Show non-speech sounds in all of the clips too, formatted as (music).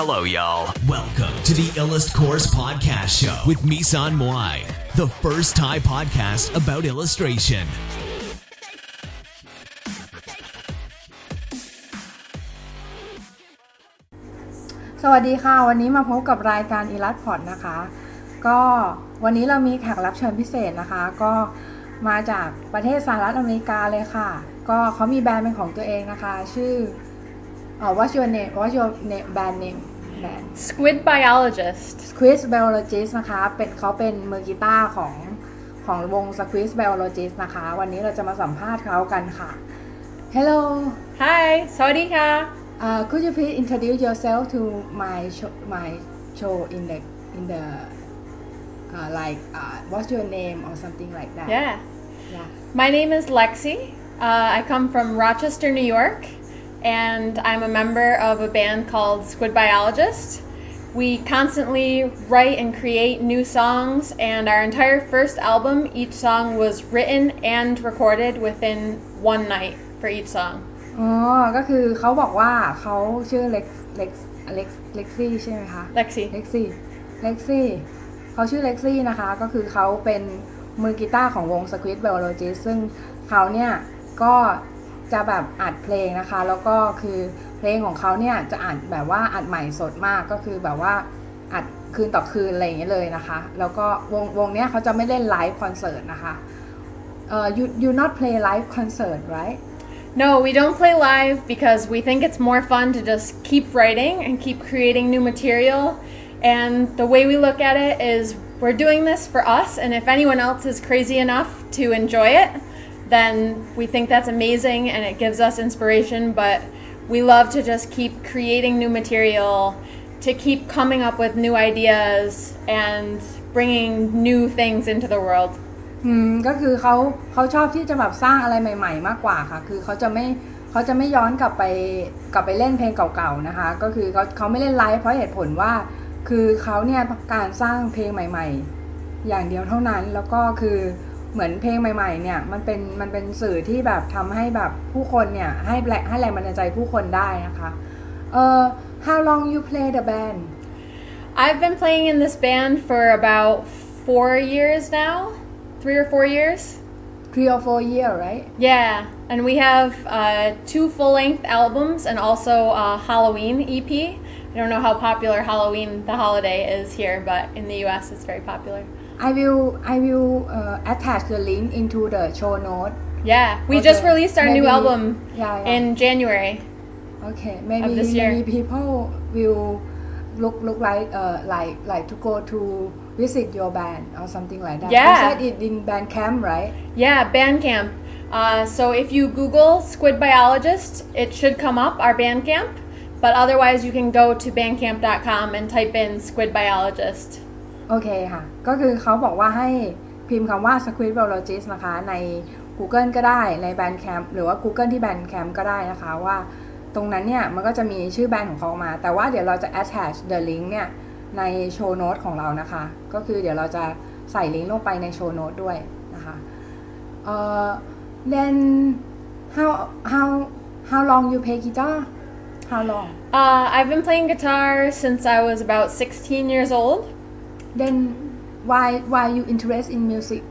Hello, y'all. Welcome to the Illust Course Podcast Show with Misan Moai, the first Thai podcast about illustration. สวัสดีค่ะ วันนี้มาพบกับรายการอีลัสพอดนะคะ ก็วันนี้เรามีแขกรับเชิญพิเศษนะคะ ก็มาจากประเทศสหรัฐอเมริกาเลยค่ะ ก็เขามีแบรนด์เป็นของตัวเองนะคะ ชื่อ Oh, what's your name? What's your name? Band name? Band. Squid biologist Squid Biologist นะคะ Squid Biologist นะคะ Hello Hi สวัสดีค่ะ uh, could you please introduce yourself to my show, my show in the in the uh, like uh, what's your name or something like that Yeah yeah My name is Lexy uh, I come from Rochester New York and I'm a member of a band called Squid Biologist. We constantly write and create new songs, and our entire first album, each song was written and recorded within one night for each song. อ๋อ ก็คือเขาบอกว่าเขาชื่อเล็กเล็กเล็กเล็กซี่ใช่ไหมคะ Lexi. เล็กซี่ เล็กซี่ เขาชื่อเล็กซี่นะคะ ก็คือเขาเป็นมือกีตาร์ของวง Squid Biologist ซึ่งเขาเนี่ยก็ จะแบบอัดเพลงนะคะ แล้วก็คือเพลงของเขาเนี่ยจะอัดแบบว่าอัดใหม่สดมากก็คือแบบว่าอัดคืนต่อคืนอะไรอย่างเงี้ยเลยนะคะ แล้วก็วงวงเนี้ยเขาจะไม่เล่นไลฟ์คอนเสิร์ตนะคะเอ่อ uh, you you not play live concert right No, we don't play live because we think it's more fun to just keep writing and keep creating new material. And the way we look at it is we're doing this for us, and if anyone else is crazy enough to enjoy it, then we think that's amazing and it gives us inspiration. But we love to just keep creating new material, to keep coming up with new ideas and bringing new things into the world. อืมก็คือเขาเขาชอบที่จะแบบสร้างอะไรใหม่ ๆ มากกว่าค่ะ คือเขาจะไม่เขาจะไม่ย้อนกลับไปกลับไปเล่นเพลงเก่าๆนะคะ ก็คือเขาเขาไม่เล่นไลฟ์เพราะเหตุผลว่า คือเขาเนี่ยต้องการสร้างเพลงใหม่ ๆ อย่างเดียวเท่านั้น แล้วก็คือเ หมือนเพลงใหม่ ๆ เนี่ยมันเป็นมันเป็นสื่อที่แบบทำให้แบบผู้คนเนี่ยให้แรงให้แรงบันดาลใจผู้คนได้นะคะเอ่อ how long you play the band I've been playing in this band for about four years now, three or four years. three or four year right Yeah, and we have uh, two full length albums and also a Halloween EP. I don't know how popular Halloween, the holiday, is here, but in the US it's very popular. I will I will uh, attach the link into the show note Yeah, we just released our new album yeah, yeah. in January. Okay, maybe maybe people will look look like uh like like to go to visit your band or something like that. Yeah. You said it in Bandcamp, right? Yeah, Bandcamp. Uh, so if you Google Squid Biologist, it should come up, our Bandcamp. But otherwise, you can go to bandcamp.com and type in Squid Biologist. โอเคค่ะ ก็คือเขาบอกว่าให้พิมพ์คำว่า Squid Biologist นะคะ ใน Google ก็ได้ใน Bandcamp หรือว่า Google ที่ Bandcamp ก็ได้นะคะว่าตรงนั้นเนี่ยมันก็จะมีชื่อแบรนด์ของเขามา แต่ว่าเดี๋ยวเราจะ attach the link เนี่ยในโชว์โน้ตของเรานะคะ ก็คือเดี๋ยวเราจะใส่ลิงก์ลงไปในโชว์โน้ตด้วยนะคะเอ่อ then how how how long you play guitar how long Uh, I've been playing guitar since I was about 16 years old. Then why why you interested in music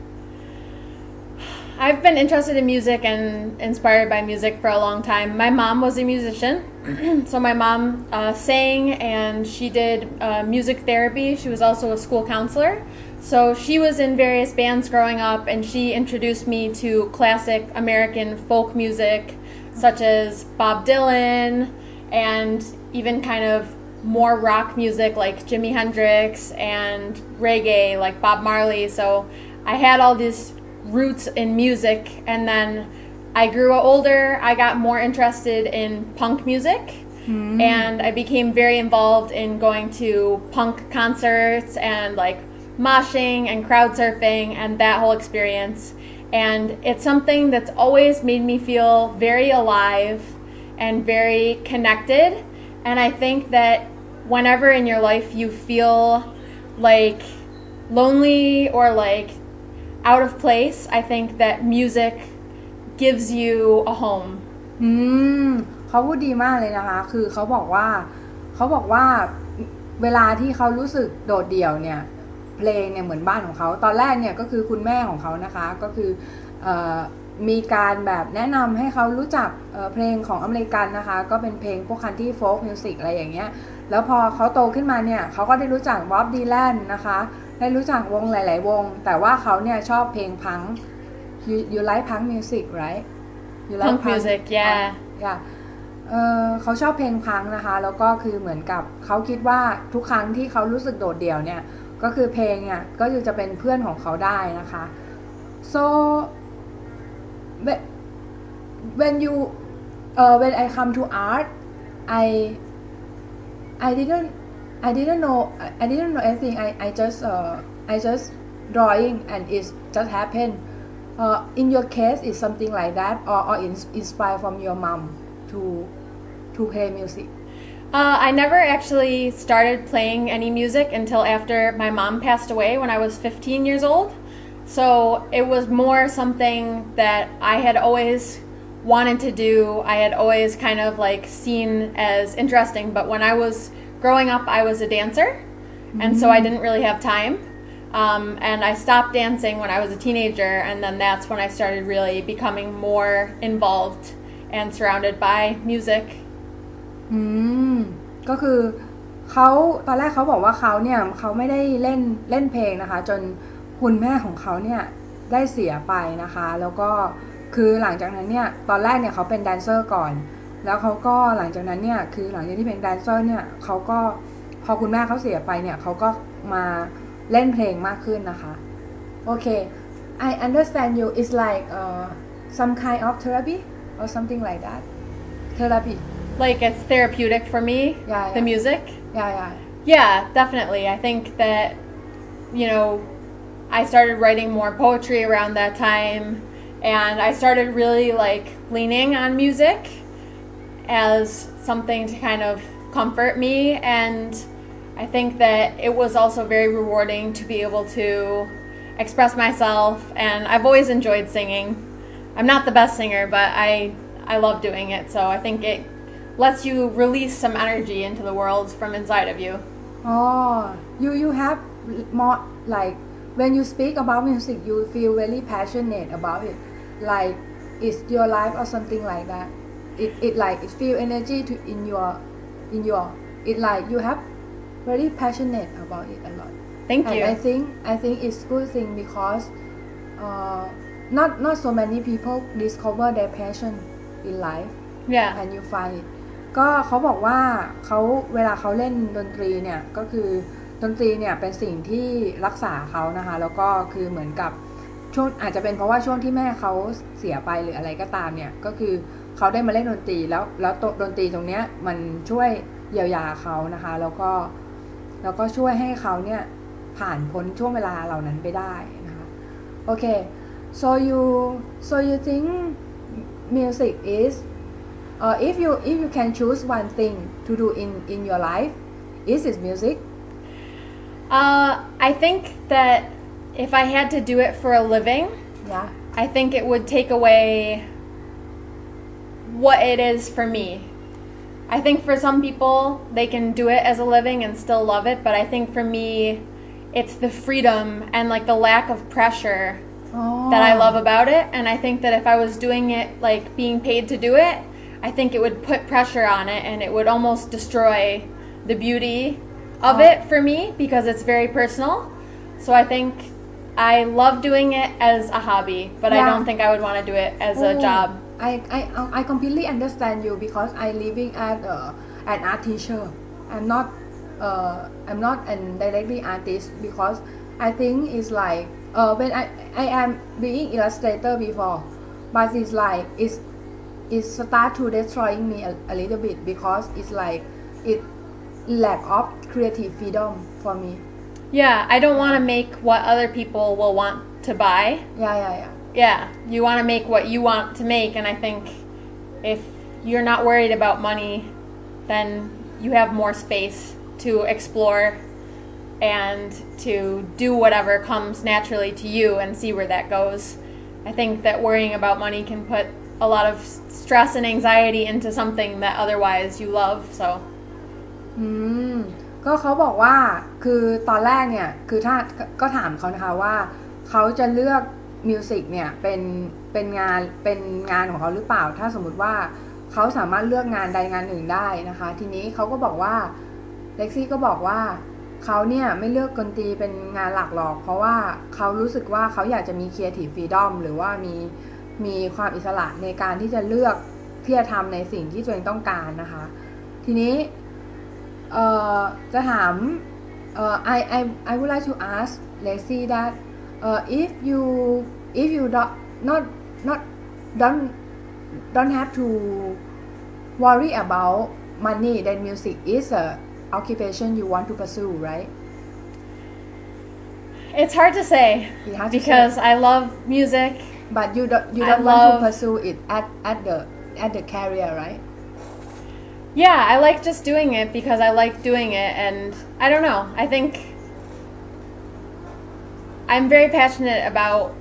I've been interested in music and inspired by music for a long time. My mom was a musician, (clears throat) so my mom uh, sang and she did uh, music therapy. She was also a school counselor. So she was in various bands growing up, and she introduced me to classic American folk music, such as Bob Dylan, and even kind of more rock music like Jimi Hendrix and reggae like Bob Marley. So I had all these roots in music, and then I grew older. I got more interested in punk music, hmm. and I became very involved in going to punk concerts and like moshing and crowd surfing and that whole experience. And it's something that's always made me feel very alive and very connected. And I think that whenever in your life you feel like lonely or like out of place, I think that music gives you a home. อืมเขาพูดดีมากเลยนะคะ คือเขาบอกว่าเขาบอกว่าเวลาที่เขารู้สึกโดดเดี่ยวเนี่ย เพลงเนี่ยเหมือนบ้านของเขา ตอนแรกเนี่ยก็คือคุณแม่ของเขานะคะ ก็คือออมีการแบบแนะนำให้เขารู้จักเเพลงของอเมริกันนะคะ ก็เป็นเพลงพวกคันที่โฟล์กมิวสิกอะไรอย่างเงี้ย แล้วพอเขาโตขึ้นมาเนี่ยเขาก็ได้รู้จักบ๊อบดีแลนนะคะ ได้รู้จักวงหลาย ๆ วง แต่ว่าเขาเนี่ยชอบเพลงพัง you you like punk music right you like punk music yeah yeah เออเขาชอบเพลงพังนะคะ แล้วก็คือเหมือนกับเขาคิดว่าทุกครั้งที่เขารู้สึกโดดเดี่ยวเนี่ย ก็คือเพลงเนี่ยก็จะเป็นเพื่อนของเขาได้นะคะ so when you uh, when I come to art I I didn't I didn't know I didn't know anything. I I just uh, I just drawing and it just happened. Uh, in your case is something like that or, or inspired from your mom to to play music? Uh, I never actually started playing any music until after my mom passed away when I was 15 years old. So it was more something that I had always wanted to do. I had always kind of like seen as interesting. But when I was growing up, I was a dancer, and so I didn't really have time. Um, and I stopped dancing when I was a teenager, and then that's when I started really becoming more involved and surrounded by music. อืมก็คือเขาตอนแรกเขาบอกว่าเขาเนี่ยเขาไม่ได้เล่นเล่นเพลงนะคะ จนคุณแม่ของเขาเนี่ยได้เสียไปนะคะ แล้วก็ เคือหลังจากนั้นเนี่ยตอนแรกเนี่ยเขาเป็นแดนเซอร์ก่อน แล้วเขาก็หลังจากนั้นเนี่ยคือหลังจากที่เป็นแดนเซอร์เนี่ยเขาก็พอคุณแม่เขาเสียไปเนี่ยเขาก็มาเล่นเพลงมากขึ้นนะคะโอเค I understand you it's like uh, some kind of therapy or something like that therapy like it's therapeutic for me yeah, yeah. the music yeah yeah yeah definitely I think that you know I started writing more poetry around that time and I started really like leaning on music as something to kind of comfort me and I think that it was also very rewarding to be able to express myself and I've always enjoyed singing. I'm not the best singer, but I I love doing it. So I think it lets you release some energy into the world from inside of you. Oh, you you have more like when you speak about music, you feel very passionate about it. Like it's your life or something like that. It it like it feel energy to in your in your it like you have very passionate about it a lot. Thank and you. I think I think it's good thing because uh, not not so many people discover their passion in life yeah. and you find it ก็เขาบอกว่าเขาเวลาเขาเล่นดนตรีเนี่ย ก็คือดนตรีเนี่ยเป็นสิ่งที่รักษาเขานะคะ แล้วก็คือเหมือนกับ ช่วงอาจจะเป็นเพราะว่าช่วงที่แม่เขาเสียไปหรืออะไรก็ตามเนี่ย ก็คือเขาได้มาเล่นดนตรีแล้วแล้วดนตรีตรงเนี้ยมันช่วยเยียวยาเขานะคะ แล้วก็แล้วก็ช่วยให้เขาเนี่ยผ่านพ้นช่วงเวลาเหล่านั้นไปได้นะคะโอเค so you so you think music is uh, if you if you can choose one thing to do in in your life is it music Uh, I think that if I had to do it for a living, yeah I think it would take away what it is for me. I think for some people, they can do it as a living and still love it, but I think for me, it's the freedom and like the lack of pressure oh. that I oh. love about it. And I think that if I was doing it like being paid to do it, I think it would put pressure on it and it would almost destroy the beauty of Oh. it for me because it's very personal. So I think I love doing it as a hobby, but I don't think I would want to do it as a job. I, I I completely understand you because I living at uh, an art teacher. I'm not uh, I'm not an directly artist because I think it's like uh, when I I am being illustrator before, but it's like it's it start to destroying me a, a little bit because it's like it lack of creative freedom for me. Yeah, I don't want to make what other people will want to buy. Yeah yeah yeah. Yeah, you want to make what you want to make, and I think if you're not worried about money, then you have more space to explore and to do whatever comes naturally to you and see where that goes. I think that worrying about money can put a lot of stress and anxiety into something that otherwise you love, so อืม ก็เขาบอกว่าคือตอนแรกเนี่ยคือถ้าก็ถามเขานะคะว่าเขาจะเลือกมิวสิกเนี่ยเป็นเป็นงานเป็นงานของเขาหรือเปล่า ถ้าสมมุติว่าเขาสามารถเลือกงานใดงานหนึ่งได้นะคะ ทีนี้เขาก็บอกว่าเล็กซี่ก็บอกว่าเขาเนี่ยไม่เลือกดนตรีเป็นงานหลักหรอก เพราะว่าเขารู้สึกว่าเขาอยากจะมี creative freedom หรือว่ามีมีความอิสระในการที่จะเลือกที่จะทำในสิ่งที่ตัวเองต้องการนะคะ ทีนี้ Uh, uh, I, I, I would like to ask Lacey that uh, if you if you do, not not don't don't have to worry about money, then music is a occupation you want to pursue, right? It's hard to say hard to because say. I love music. But you don't you don't I want love... to pursue it at, at the at the career, right? Yeah, I like just doing it because I like doing it, and I don't know. I think I'm very passionate about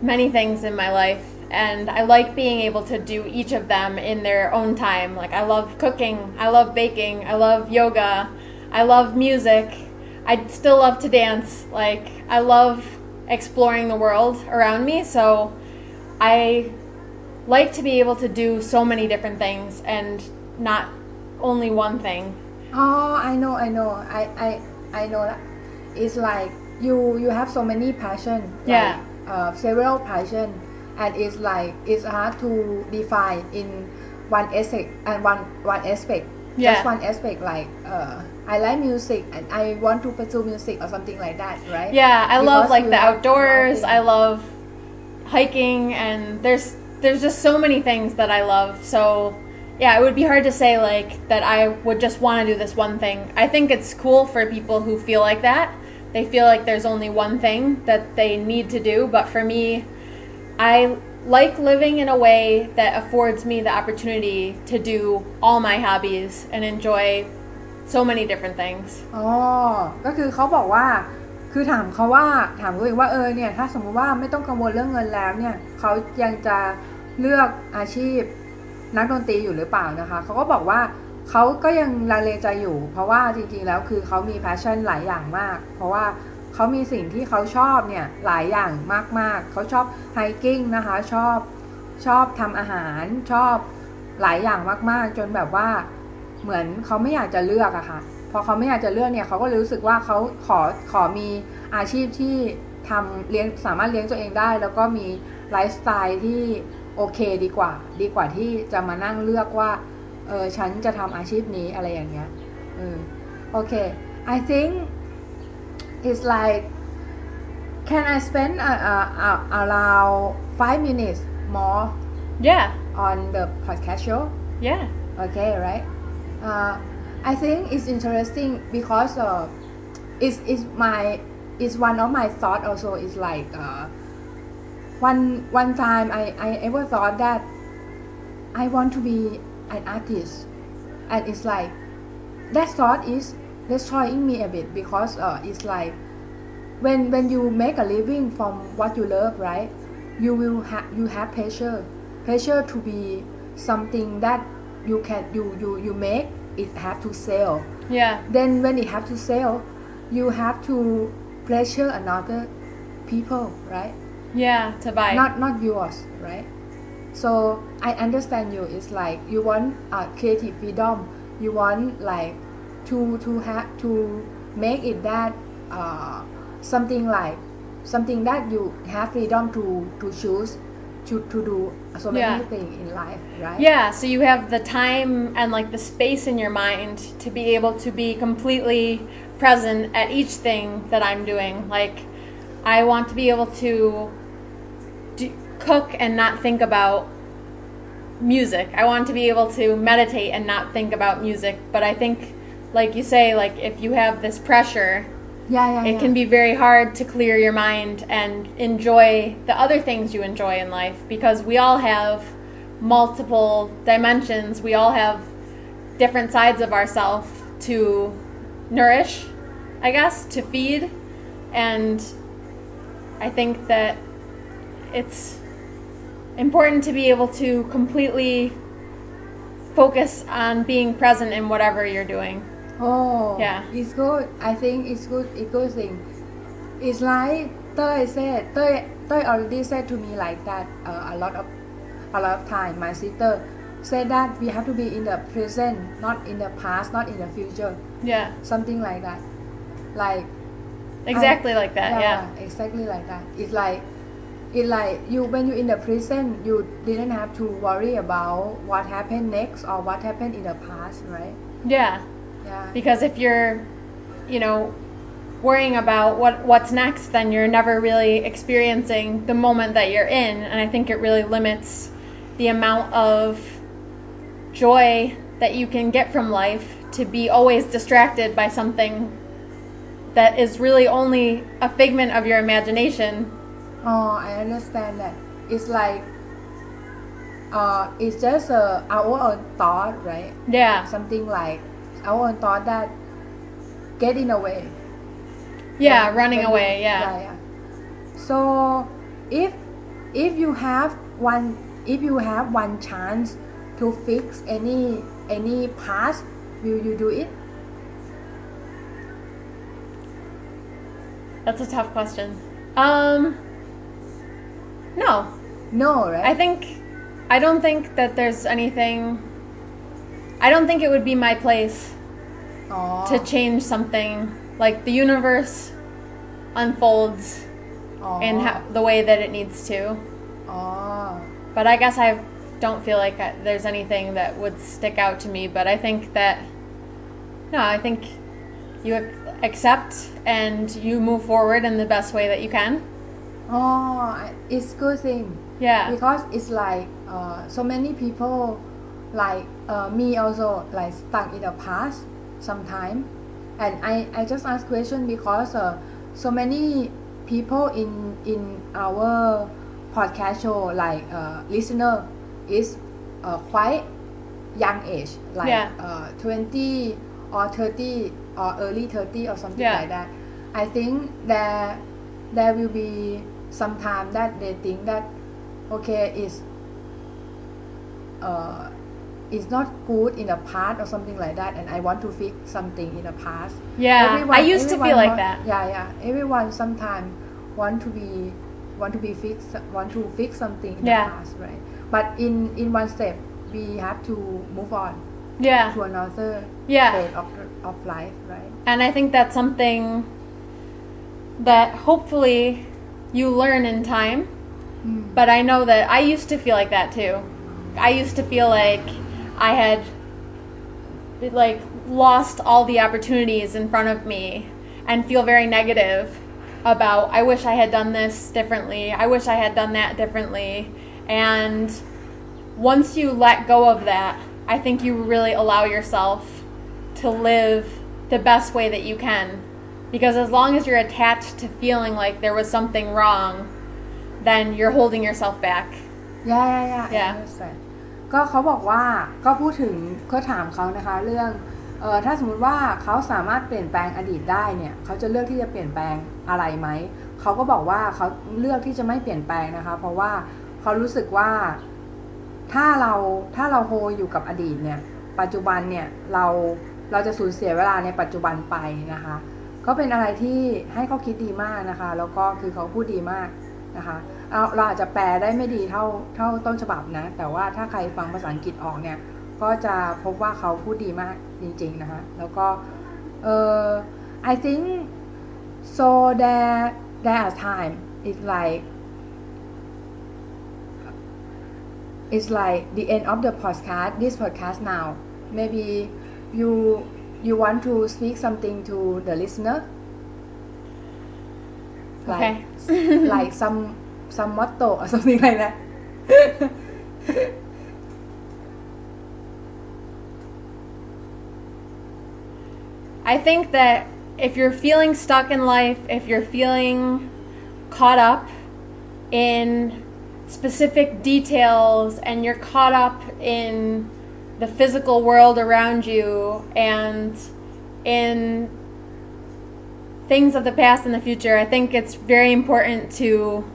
many things in my life, and I like being able to do each of them in their own time. Like, I love cooking, I love baking, I love yoga, I love music, I still love to dance. Like, I love exploring the world around me, so I like to be able to do so many different things and not only one thing. Oh, I know, I know, I, I, I know that. It's like you, you have so many passion. Yeah. Like, uh, several passion, and it's like it's hard to define in one aspect and one one aspect. Yeah. Just one aspect, like uh, I like music and I want to pursue music or something like that, right? Yeah, I love like the outdoors. I love hiking and there's there's just so many things that I love. So, yeah, it would be hard to say like that I would just want to do this one thing. I think it's cool for people who feel like that. They feel like there's only one thing that they need to do, but for me, I like living in a way that affords me the opportunity to do all my hobbies and enjoy so many different things. อ๋อ ก็คือเขาบอกว่า คือถามเขาว่า ถามตัวเองว่า เออ เนี่ย ถ้าสมมุติว่าไม่ต้องกังวลเรื่องเงินแล้ว เนี่ย เขายังจะเลือกอาชีพ นักดนตรีอยู่หรือเปล่านะคะเขาก็บอกว่าเขาก็ยังลังเลใจอยู่ เพราะว่าจริงๆแล้วคือเขามีแพชชั่นหลายอย่างมาก เพราะว่าเขามีสิ่งที่เขาชอบเนี่ยหลายอย่างมากๆ เขาชอบไฮกิ้งนะคะชอบชอบทำอาหารชอบหลายอย่างมากๆ จนแบบว่าเหมือนเขาไม่อยากจะเลือกอะค่ะพอเขาไม่อยากจะเลือกเนี่ยเขาก็รู้สึกว่าเขาขอขอมีอาชีพที่ทำเลี้ยงสามารถเลี้ยงตัวเองได้ แล้วก็มีไลฟ์สไตล์ที่ โอเคดีกว่า ดีกว่าที่จะมานั่งเลือกว่าเออฉันจะทำอาชีพนี้อะไรอย่างเงี้ยเออโอเค I think it's like can I spend uh, uh, uh, around five minutes more Yeah. on the podcast show Yeah. okay right uh, I think it's interesting because uh, it's, it's my it's one of my thought also is like uh, one one time I, I ever thought that I want to be an artist. And it's like that thought is destroying me a bit because uh, it's like when when you make a living from what you love right you will have you have pressure pressure to be something that you can you you you make it have to sell. Yeah. then when it have to sell you have to pressure another people right Yeah. To buy. not not yours right so i understand you it's like you want uh, creative freedom you want like to to have to make it that uh, something like something that you have freedom to to choose to to do so many Yeah. things in life right Yeah, so you have the time and like the space in your mind to be able to be completely present at each thing that I'm doing. Like, I want to be able to cook and not think about music. I want to be able to meditate and not think about music. But I think, like you say, like if you have this pressure, yeah yeah, it yeah. can be very hard to clear your mind and enjoy the other things you enjoy in life because we all have multiple dimensions. We all have different sides of ourselves to nourish, I guess, to feed. And I think that it's important to be able to completely focus on being present in whatever you're doing. Oh, Yeah. It's good. I think it's good. It's good thing. It's like Toy said. Toy, Toy already said to me like that uh, a lot of a lot of time. My sister said that we have to be in the present, not in the past, not in the future. Yeah. Something like that. Like Exactly like that. Yeah. exactly like that. It's like it's like you when you in the present, you didn't have to worry about what happened next or what happened in the past, right? Yeah. Yeah. Because if you're, you know, worrying about what what's next, then you're never really experiencing the moment that you're in, and I think it really limits the amount of joy that you can get from life to be always distracted by something that is really only a figment of your imagination. Oh, I understand that. It's like, uh, it's just uh, our own thought, right? Yeah. Something like our own thought that get in the way. Yeah, running away, yeah. yeah, yeah. So, if if you have one, if you have one chance to fix any any past, will you do it? That's a tough question. Um No. No, right? I think I don't think that there's anything I don't think it would be my place oh, to change something like the universe unfolds oh, in how, the way that it needs to. oh. But I guess I don't feel like I, there's anything that would stick out to me, but I think that no, I think you ac- accept and you move forward in the best way that you can. Oh, it's good thing. Yeah. because it's like uh, so many people like uh, me also like stuck in the past sometime and I, I just ask question because uh, so many people in in our podcast show like uh, listener is uh, quite young age like Yeah. uh, 20 or 30 or early 30 or something Yeah. like that I think that there will be some time that they think that okay is uh is not good in the past or something like that and I want to fix something in the past Yeah, I used to feel everyone like want- that. yeah yeah everyone sometime want to be want to be fix want to fix something in Yeah. the past right but in in one step we have to move on Yeah. to another Yeah. phase of, of life right And I think that's something that hopefully you learn in time. But I know that I used to feel like that too. I used to feel like I had like lost all the opportunities in front of me and feel very negative about I wish I had done this differently. I wish I had done that differently. And once you let go of that, I think you really allow yourself to live the best way that you can. Because as long as you're attached to feeling like there was something wrong, then you're holding yourself back. ย่าย่าย่า Yeah. ก็เขาบอกว่าก็พูดถึงก็ถามเขานะคะ เรื่องเออถ้าสมมุติว่าเขาสามารถเปลี่ยนแปลงอดีตได้เนี่ยเขาจะเลือกที่จะเปลี่ยนแปลงอะไรไหมเขาก็บอกว่าเขาเลือกที่จะไม่เปลี่ยนแปลงนะคะ เพราะว่าเขารู้สึกว่าถ้าเราถ้าเราโฮอยู่กับอดีตเนี่ย ปัจจุบันเนี่ยเราเราจะสูญเสียเวลาในปัจจุบันไปนะคะ ก็เป็นอะไรที่ให้เขาคิดดีมากนะคะ แล้วก็คือเขาพูดดีมากนะคะเอาเราอาจจะแปลได้ไม่ดีเท่าเท่าต้นฉบับนะ แต่ว่าถ้าใครฟังภาษาอังกฤษออกเนี่ย ก็จะพบว่าเขาพูดดีมากจริง ๆ นะคะ แล้วก็เออ I think so there there are time it's like it's like the end of the podcast this podcast now maybe you you want to speak something to the listener? Like (laughs) like some some motto or (laughs) something like that. I think that if you're feeling stuck in life, if you're feeling caught up in specific details and you're caught up in the physical world around you and in things of the past and the future, I think it's very important to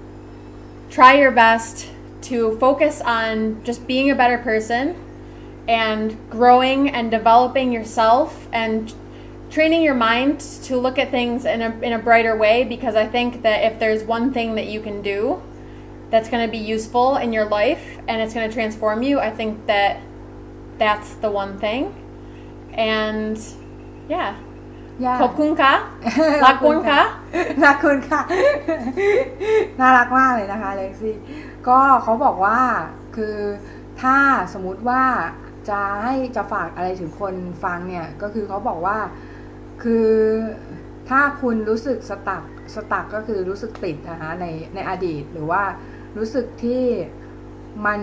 try your best to focus on just being a better person and growing and developing yourself and training your mind to look at things in a, in a brighter way because I think that if there's one thing that you can do that's going to be useful in your life and it's going to transform you, I think that that's the one thing. And yeah. ย่าขอบคุณค่ะรักคุณค่ะรักคุณค่ะ น่ารักมากเลยนะคะเล็กซี่ ก็เขาบอกว่าคือถ้าสมมุติว่าจะให้จะฝากอะไรถึงคนฟังเนี่ย ก็คือเขาบอกว่าคือถ้าคุณรู้สึกสตักสตักก็คือรู้สึกติดนะคะในในอดีตหรือว่ารู้สึกที่ มัน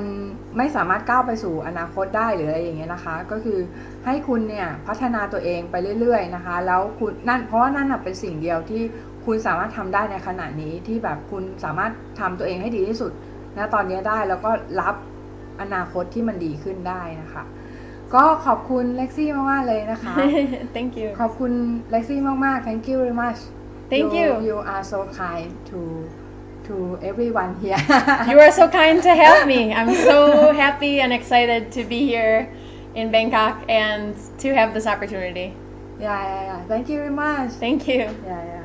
ไม่สามารถก้าวไปสู่อนาคตได้หรืออะไรอย่างเงี้ยนะคะ ก็คือให้คุณเนี่ยพัฒนาตัวเองไปเรื่อยๆนะคะ แล้วคุณนั่นเพราะว่านั่นน่ะเป็นสิ่งเดียวที่คุณสามารถทำได้ในขณะนี้ที่แบบคุณสามารถทำตัวเองให้ดีที่สุดนะตอนนี้ได้แล้วก็รับอนาคตที่มันดีขึ้นได้นะคะ ก็ขอบคุณเล็กซี่มากๆเลยนะคะ Thank you. ขอบคุณเล็กซี่มากๆ thank you very much Thank you. you are so kind to to everyone here (laughs) You are so kind to have me. I'm so happy and excited to be here in Bangkok and to have this opportunity. yeah yeah yeah thank you very much Thank you. yeah yeah